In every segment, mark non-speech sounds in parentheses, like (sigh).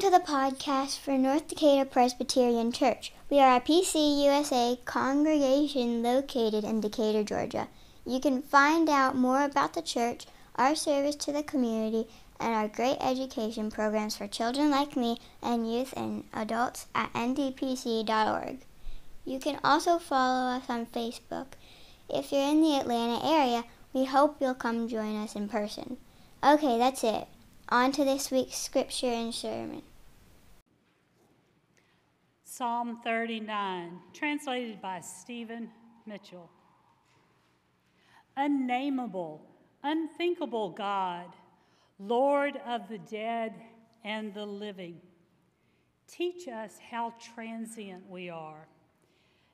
Welcome to the podcast for North Decatur Presbyterian Church. We are a PCUSA congregation located in Decatur, Georgia. You can find out more about the church, our service to the community, and our great education programs for children like me and youth and adults at ndpc.org. You can also follow us on Facebook. If you're in the Atlanta area, we hope you'll come join us in person. Okay, that's it. On to this week's scripture and sermon. Psalm 39, translated by Stephen Mitchell. Unnameable, unthinkable God, Lord of the dead and the living, teach us how transient we are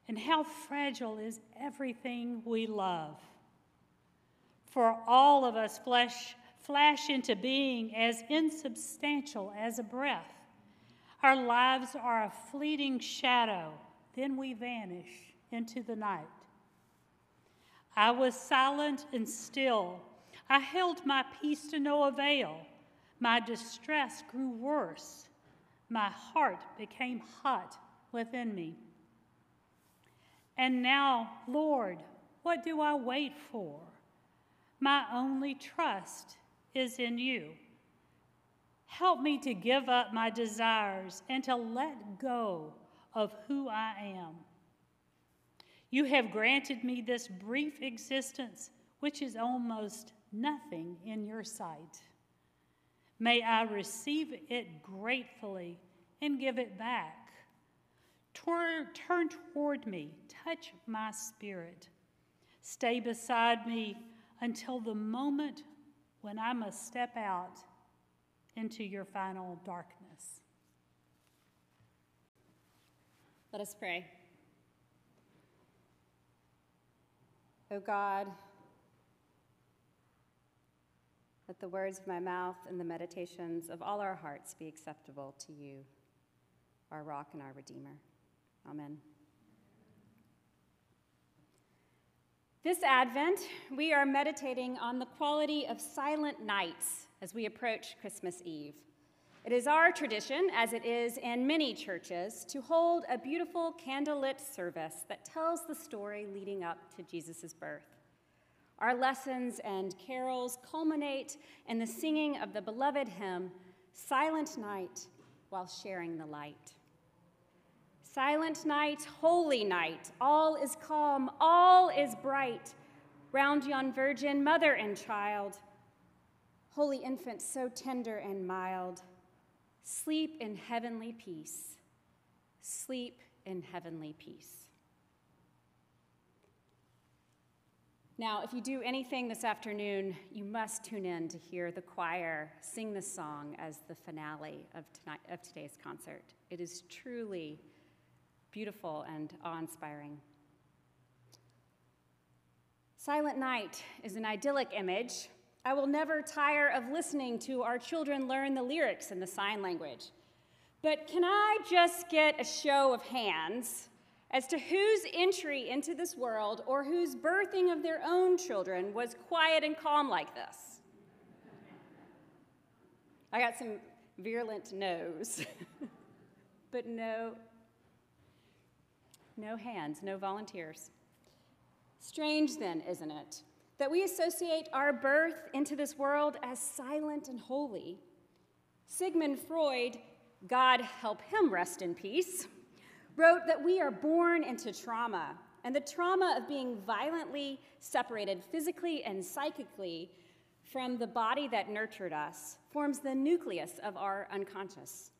and how fragile is everything we love. For all of us, flesh flash into being as insubstantial as a breath. Our lives are a fleeting shadow, then we vanish into the night. I was silent and still. I held my peace to no avail. My distress grew worse. My heart became hot within me. And now, Lord, what do I wait for? My only trust is in you. Help me to give up my desires and to let go of who I am. You have granted me this brief existence, which is almost nothing in your sight. May I receive it gratefully and give it back. Turn, turn toward me, touch my spirit. Stay beside me until the moment when I must step out into your final darkness. Let us pray. O God, let the words of my mouth and the meditations of all our hearts be acceptable to you, our rock and our Redeemer. Amen. This Advent, we are meditating on the quality of silent nights as we approach Christmas Eve. It is our tradition, as it is in many churches, to hold a beautiful candlelit service that tells the story leading up to Jesus' birth. Our lessons and carols culminate in the singing of the beloved hymn, Silent Night, while sharing the light. Silent night, holy night, all is calm, all is bright. Round yon virgin, mother and child, holy infant, so tender and mild, sleep in heavenly peace, sleep in heavenly peace. Now, if you do anything this afternoon, you must tune in to hear the choir sing the song as the finale of, tonight, of today's concert. It is truly beautiful and awe inspiring. Silent Night is an idyllic image. I will never tire of listening to our children learn the lyrics in the sign language. But can I just get a show of hands as to whose entry into this world or whose birthing of their own children was quiet and calm like this? I got some virulent no's, (laughs) but no no hands, no volunteers. Strange, then, isn't it, that we associate our birth into this world as silent and holy? Sigmund Freud, God help him rest in peace, wrote that we are born into trauma, and the trauma of being violently separated physically and psychically from the body that nurtured us forms the nucleus of our unconscious.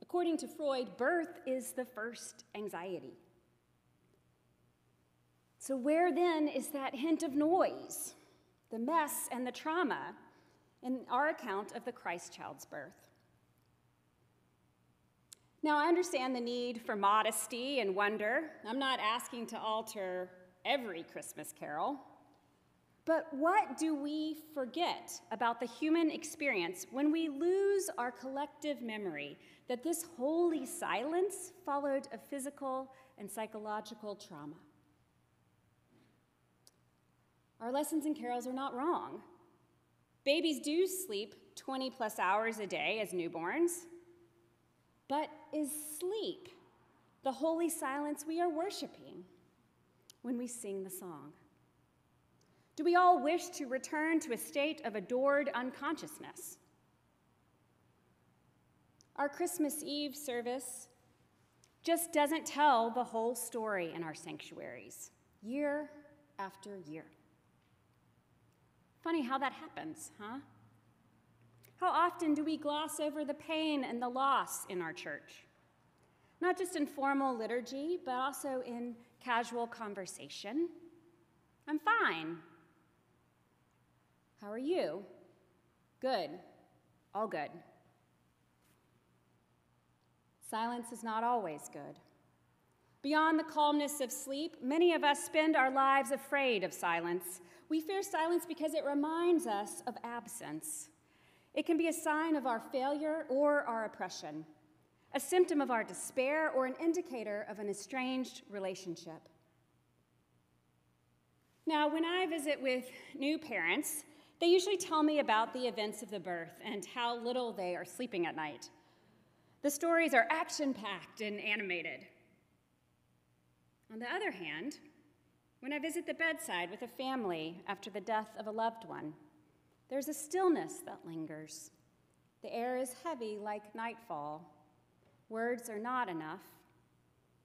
According to Freud, birth is the first anxiety. So, where then is that hint of noise, the mess and the trauma in our account of the Christ child's birth? Now, I understand the need for modesty and wonder. I'm not asking to alter every Christmas carol. But what do we forget about the human experience when we lose our collective memory that this holy silence followed a physical and psychological trauma? Our lessons and carols are not wrong. Babies do sleep 20 plus hours a day as newborns. But is sleep the holy silence we are worshiping when we sing the song? Do we all wish to return to a state of adored unconsciousness? Our Christmas Eve service just doesn't tell the whole story in our sanctuaries, year after year. Funny how that happens, huh? How often do we gloss over the pain and the loss in our church? Not just in formal liturgy, but also in casual conversation. I'm fine. How are you? Good. All good. Silence is not always good. Beyond the calmness of sleep, many of us spend our lives afraid of silence. We fear silence because it reminds us of absence. It can be a sign of our failure or our oppression, a symptom of our despair, or an indicator of an estranged relationship. Now, when I visit with new parents, they usually tell me about the events of the birth and how little they are sleeping at night. The stories are action packed and animated. On the other hand, when I visit the bedside with a family after the death of a loved one, there's a stillness that lingers. The air is heavy like nightfall. Words are not enough.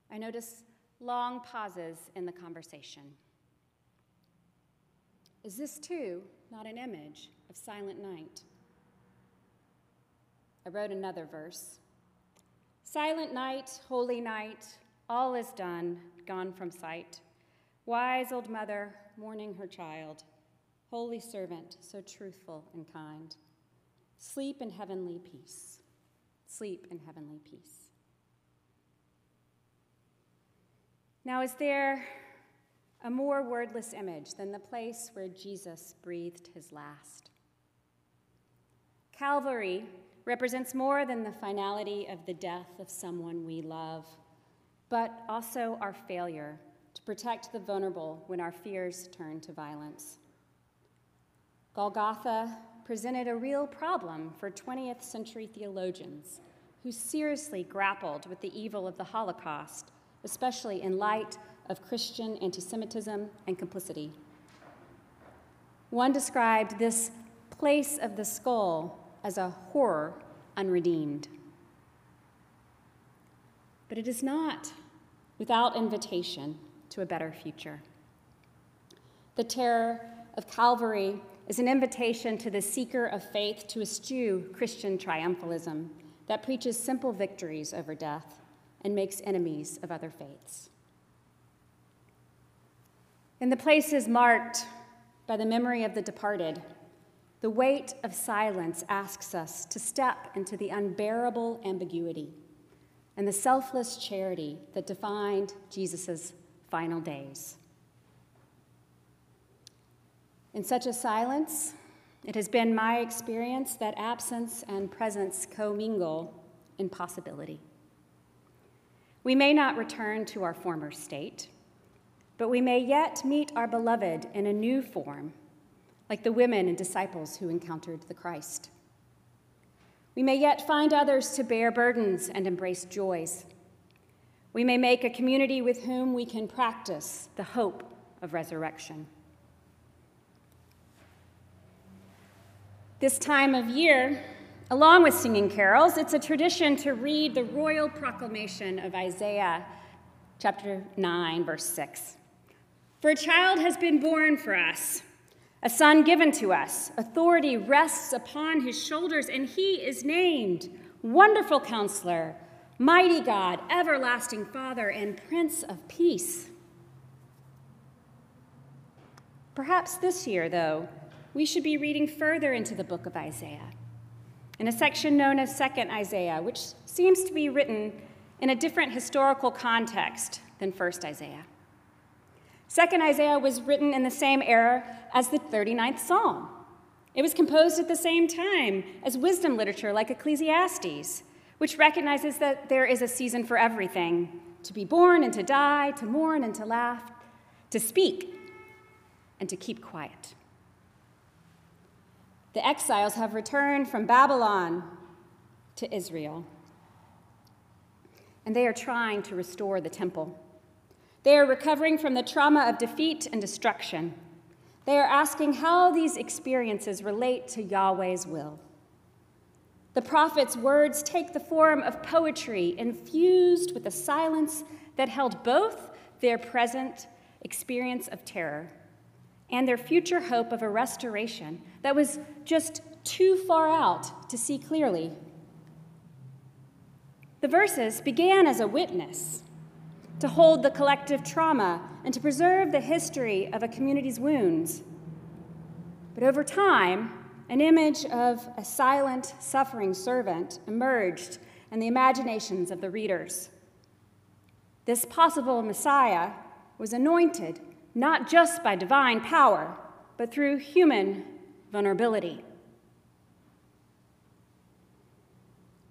I notice long pauses in the conversation. Is this too not an image of silent night? I wrote another verse. Silent night, holy night, all is done, gone from sight. Wise old mother, mourning her child. Holy servant, so truthful and kind. Sleep in heavenly peace. Sleep in heavenly peace. Now, is there a more wordless image than the place where Jesus breathed his last? Calvary represents more than the finality of the death of someone we love, but also our failure to protect the vulnerable when our fears turn to violence. Golgotha presented a real problem for 20th century theologians who seriously grappled with the evil of the Holocaust, especially in light of Christian anti Semitism and complicity. One described this place of the skull as a horror unredeemed. But it is not without invitation to a better future. The terror of Calvary is an invitation to the seeker of faith to eschew Christian triumphalism that preaches simple victories over death and makes enemies of other faiths. In the places marked by the memory of the departed, the weight of silence asks us to step into the unbearable ambiguity and the selfless charity that defined Jesus' final days. In such a silence, it has been my experience that absence and presence commingle in possibility. We may not return to our former state, but we may yet meet our beloved in a new form, like the women and disciples who encountered the Christ. We may yet find others to bear burdens and embrace joys. We may make a community with whom we can practice the hope of resurrection. This time of year, along with singing carols, it's a tradition to read the royal proclamation of Isaiah chapter 9, verse 6. For a child has been born for us, a son given to us. Authority rests upon his shoulders, and he is named Wonderful Counselor, Mighty God, Everlasting Father, and Prince of Peace. Perhaps this year, though, we should be reading further into the book of Isaiah, in a section known as 2nd Isaiah, which seems to be written in a different historical context than 1st Isaiah. 2nd Isaiah was written in the same era as the 39th Psalm. It was composed at the same time as wisdom literature like Ecclesiastes, which recognizes that there is a season for everything to be born and to die, to mourn and to laugh, to speak and to keep quiet. The exiles have returned from Babylon to Israel. and they are trying to restore the temple. They are recovering from the trauma of defeat and destruction. They are asking how these experiences relate to Yahweh's will. The prophet's words take the form of poetry infused with a silence that held both their present experience of terror and their future hope of a restoration that was just too far out to see clearly. The verses began as a witness to hold the collective trauma and to preserve the history of a community's wounds. But over time, an image of a silent, suffering servant emerged in the imaginations of the readers. This possible Messiah was anointed not just by divine power, but through human vulnerability.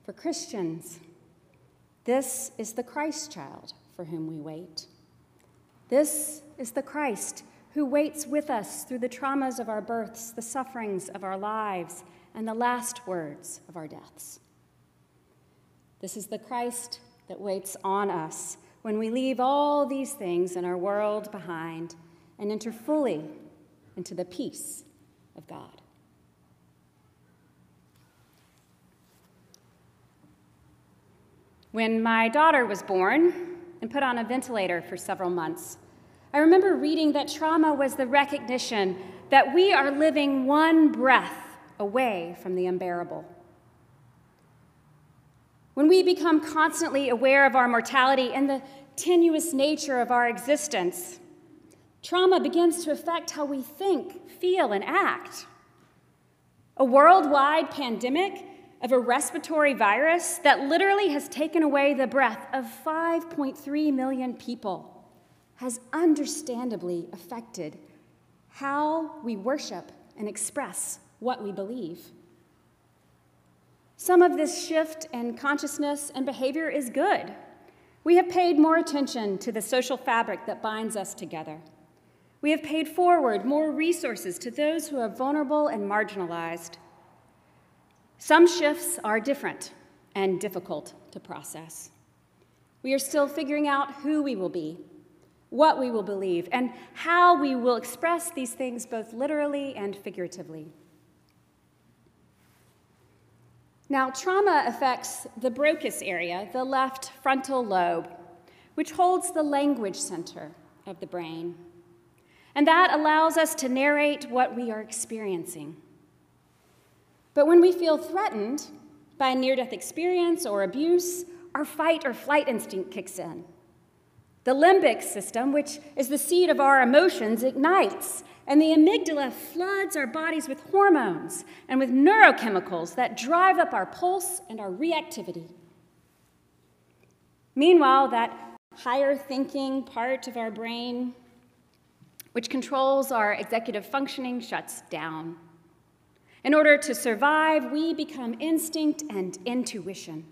For Christians, this is the Christ child for whom we wait. This is the Christ who waits with us through the traumas of our births, the sufferings of our lives, and the last words of our deaths. This is the Christ that waits on us when we leave all these things in our world behind and enter fully into the peace of God. When my daughter was born and put on a ventilator for several months, I remember reading that trauma was the recognition that we are living one breath away from the unbearable. When we become constantly aware of our mortality and the tenuous nature of our existence, trauma begins to affect how we think, feel, and act. A worldwide pandemic of a respiratory virus that literally has taken away the breath of 5.3 million people has understandably affected how we worship and express what we believe. Some of this shift in consciousness and behavior is good. We have paid more attention to the social fabric that binds us together. We have paid forward more resources to those who are vulnerable and marginalized. Some shifts are different and difficult to process. We are still figuring out who we will be what we will believe, and how we will express these things both literally and figuratively. Now, trauma affects the Broca's area, the left frontal lobe, which holds the language center of the brain. And that allows us to narrate what we are experiencing. But when we feel threatened by a near death experience or abuse, our fight or flight instinct kicks in. The limbic system, which is the seat of our emotions, ignites, and the amygdala floods our bodies with hormones and with neurochemicals that drive up our pulse and our reactivity. Meanwhile, that higher thinking part of our brain, which controls our executive functioning, shuts down. In order to survive, we become instinct and intuition.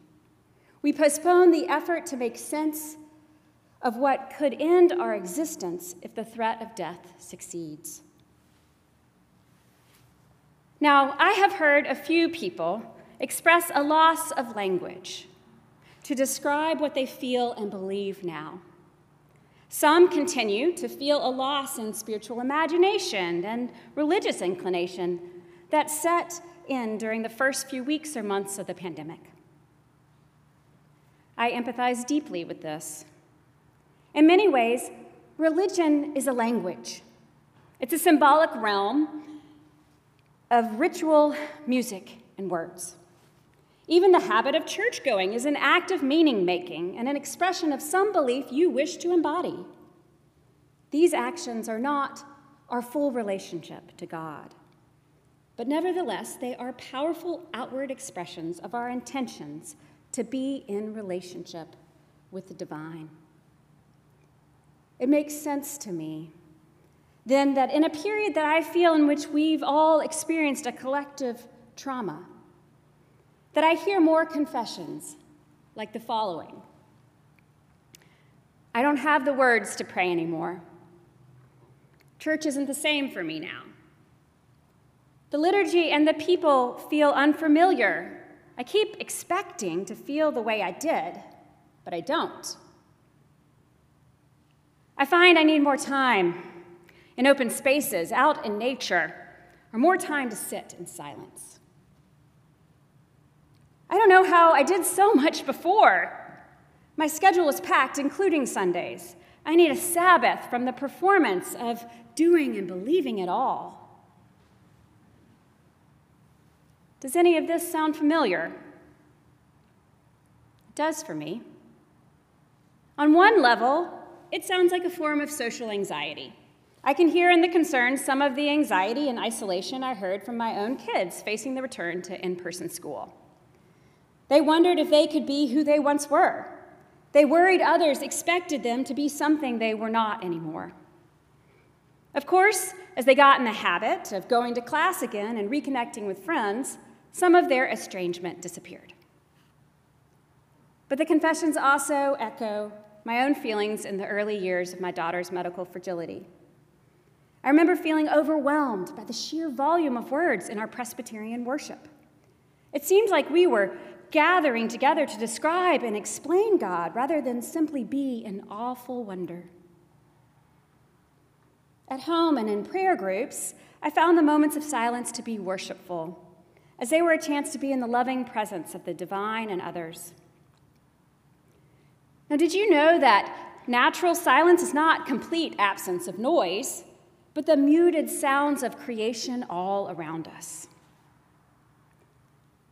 We postpone the effort to make sense of what could end our existence if the threat of death succeeds. Now, I have heard a few people express a loss of language to describe what they feel and believe now. Some continue to feel a loss in spiritual imagination and religious inclination that set in during the first few weeks or months of the pandemic. I empathize deeply with this in many ways, religion is a language. It's a symbolic realm of ritual, music, and words. Even the habit of church going is an act of meaning making and an expression of some belief you wish to embody. These actions are not our full relationship to God, but nevertheless, they are powerful outward expressions of our intentions to be in relationship with the divine. It makes sense to me then that in a period that I feel in which we've all experienced a collective trauma, that I hear more confessions like the following I don't have the words to pray anymore. Church isn't the same for me now. The liturgy and the people feel unfamiliar. I keep expecting to feel the way I did, but I don't. I find I need more time in open spaces, out in nature, or more time to sit in silence. I don't know how I did so much before. My schedule is packed, including Sundays. I need a Sabbath from the performance of doing and believing it all. Does any of this sound familiar? It does for me. On one level, it sounds like a form of social anxiety. I can hear in the concerns some of the anxiety and isolation I heard from my own kids facing the return to in person school. They wondered if they could be who they once were. They worried others expected them to be something they were not anymore. Of course, as they got in the habit of going to class again and reconnecting with friends, some of their estrangement disappeared. But the confessions also echo my own feelings in the early years of my daughter's medical fragility. I remember feeling overwhelmed by the sheer volume of words in our Presbyterian worship. It seemed like we were gathering together to describe and explain God rather than simply be in awful wonder. At home and in prayer groups, I found the moments of silence to be worshipful, as they were a chance to be in the loving presence of the divine and others. Now, did you know that natural silence is not complete absence of noise, but the muted sounds of creation all around us?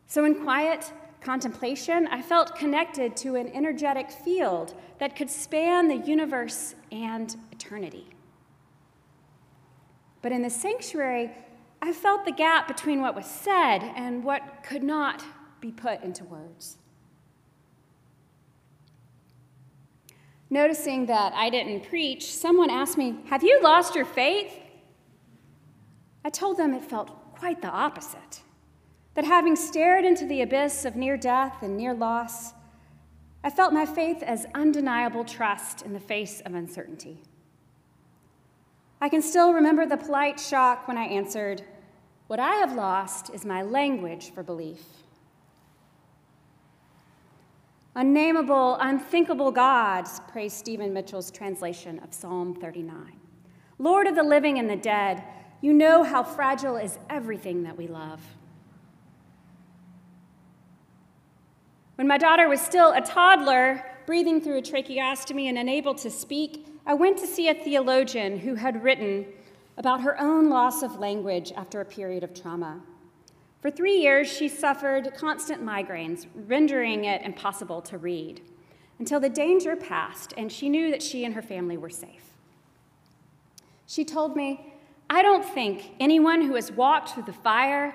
So, in quiet contemplation, I felt connected to an energetic field that could span the universe and eternity. But in the sanctuary, I felt the gap between what was said and what could not be put into words. Noticing that I didn't preach, someone asked me, Have you lost your faith? I told them it felt quite the opposite. That having stared into the abyss of near death and near loss, I felt my faith as undeniable trust in the face of uncertainty. I can still remember the polite shock when I answered, What I have lost is my language for belief. Unnameable, unthinkable gods, praise Stephen Mitchell's translation of Psalm 39. Lord of the living and the dead, you know how fragile is everything that we love. When my daughter was still a toddler, breathing through a tracheostomy and unable to speak, I went to see a theologian who had written about her own loss of language after a period of trauma. For three years, she suffered constant migraines, rendering it impossible to read, until the danger passed and she knew that she and her family were safe. She told me, I don't think anyone who has walked through the fire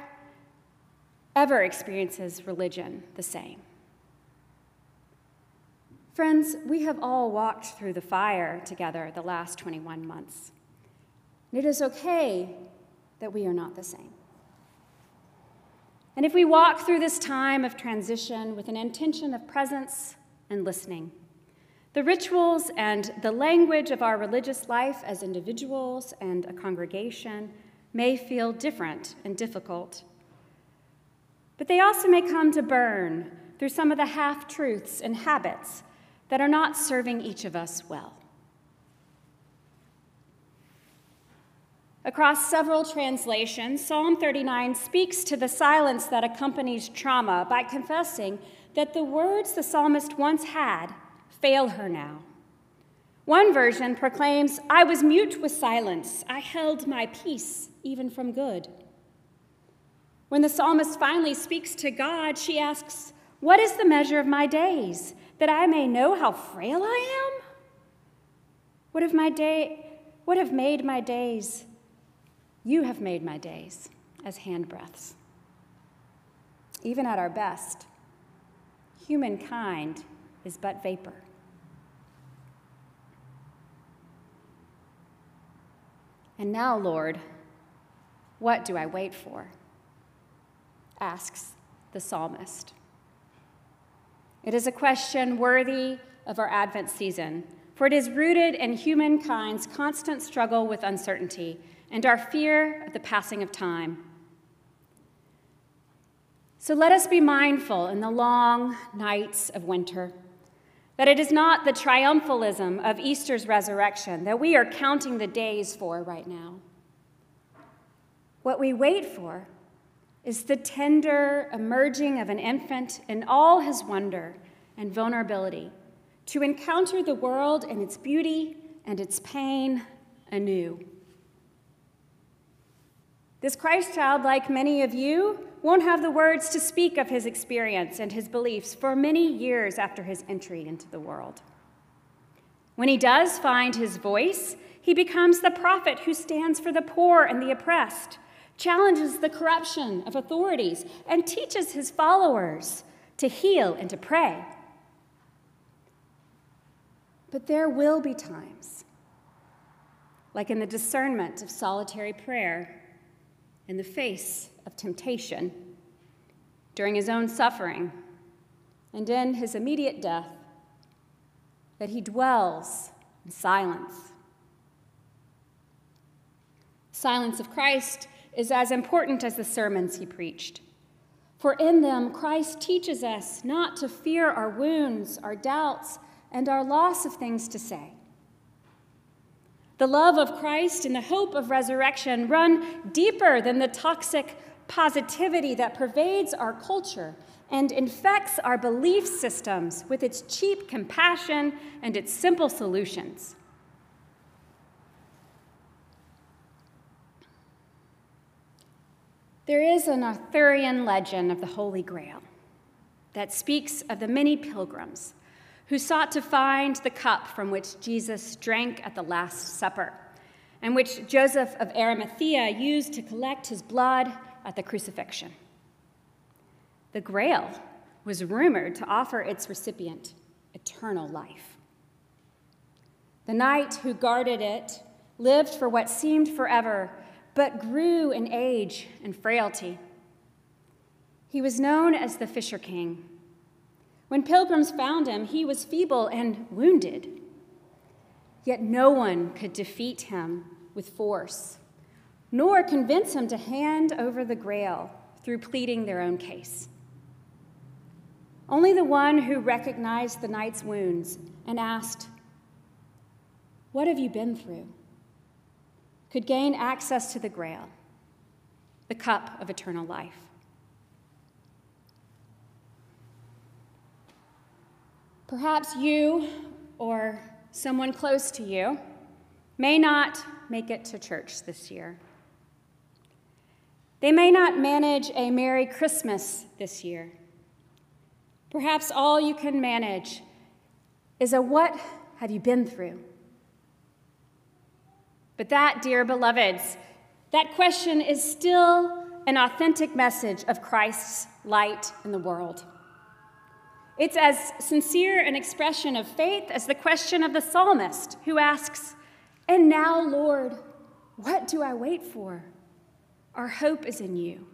ever experiences religion the same. Friends, we have all walked through the fire together the last 21 months. And it is okay that we are not the same. And if we walk through this time of transition with an intention of presence and listening, the rituals and the language of our religious life as individuals and a congregation may feel different and difficult. But they also may come to burn through some of the half truths and habits that are not serving each of us well. Across several translations, Psalm 39 speaks to the silence that accompanies trauma by confessing that the words the psalmist once had fail her now. One version proclaims, I was mute with silence. I held my peace even from good. When the psalmist finally speaks to God, she asks, What is the measure of my days, that I may know how frail I am? What have my day what have made my days you have made my days as handbreadths. Even at our best, humankind is but vapor. And now, Lord, what do I wait for? asks the psalmist. It is a question worthy of our Advent season, for it is rooted in humankind's constant struggle with uncertainty and our fear of the passing of time. So let us be mindful in the long nights of winter That it is not the triumphalism of Easter's resurrection that we are counting the days for right now. What we wait for is the tender emerging of an infant in all his wonder and vulnerability to encounter the world and its beauty and its pain anew. This Christ child, like many of you, won't have the words to speak of his experience and his beliefs for many years after his entry into the world. When he does find his voice, he becomes the prophet who stands for the poor and the oppressed, challenges the corruption of authorities, and teaches his followers to heal and to pray. But there will be times, like in the discernment of solitary prayer, in the face of temptation, during his own suffering, and in his immediate death, that he dwells in silence. Silence of Christ is as important as the sermons he preached. For in them, Christ teaches us not to fear our wounds, our doubts, and our loss of things to say. The love of Christ and the hope of resurrection run deeper than the toxic positivity that pervades our culture and infects our belief systems with its cheap compassion and its simple solutions. There is an Arthurian legend of the Holy Grail that speaks of the many pilgrims who sought to find the cup from which Jesus drank at the Last Supper, and which Joseph of Arimathea used to collect his blood at the crucifixion. The Grail was rumored to offer its recipient eternal life. The knight who guarded it lived for what seemed forever, but grew in age and frailty. He was known as the Fisher King when pilgrims found him, he was feeble and wounded. Yet no one could defeat him with force, nor convince him to hand over the grail through pleading their own case. Only the one who recognized the knight's wounds and asked, What have you been through? could gain access to the grail, the cup of eternal life. Perhaps you or someone close to you may not make it to church this year. They may not manage a Merry Christmas this year. Perhaps all you can manage is a what have you been through? But that, dear beloveds, that question is still an authentic message of Christ's light in the world. It's as sincere an expression of faith as the question of the psalmist who asks, And now, Lord, what do I wait for? Our hope is in you.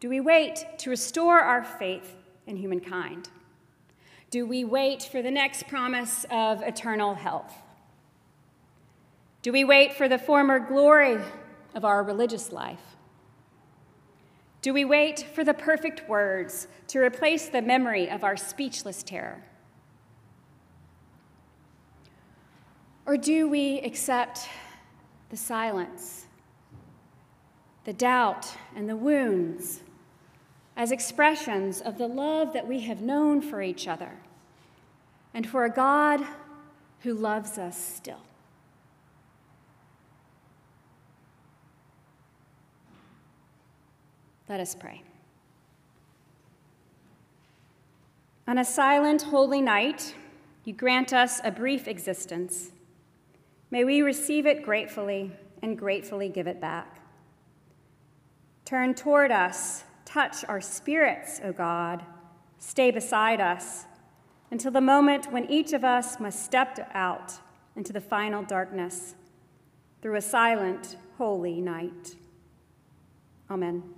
Do we wait to restore our faith in humankind? Do we wait for the next promise of eternal health? Do we wait for the former glory of our religious life? Do we wait for the perfect words to replace the memory of our speechless terror? Or do we accept the silence, the doubt, and the wounds as expressions of the love that we have known for each other and for a God who loves us still? Let us pray. On a silent, holy night, you grant us a brief existence. May we receive it gratefully and gratefully give it back. Turn toward us, touch our spirits, O God. Stay beside us until the moment when each of us must step out into the final darkness through a silent, holy night. Amen.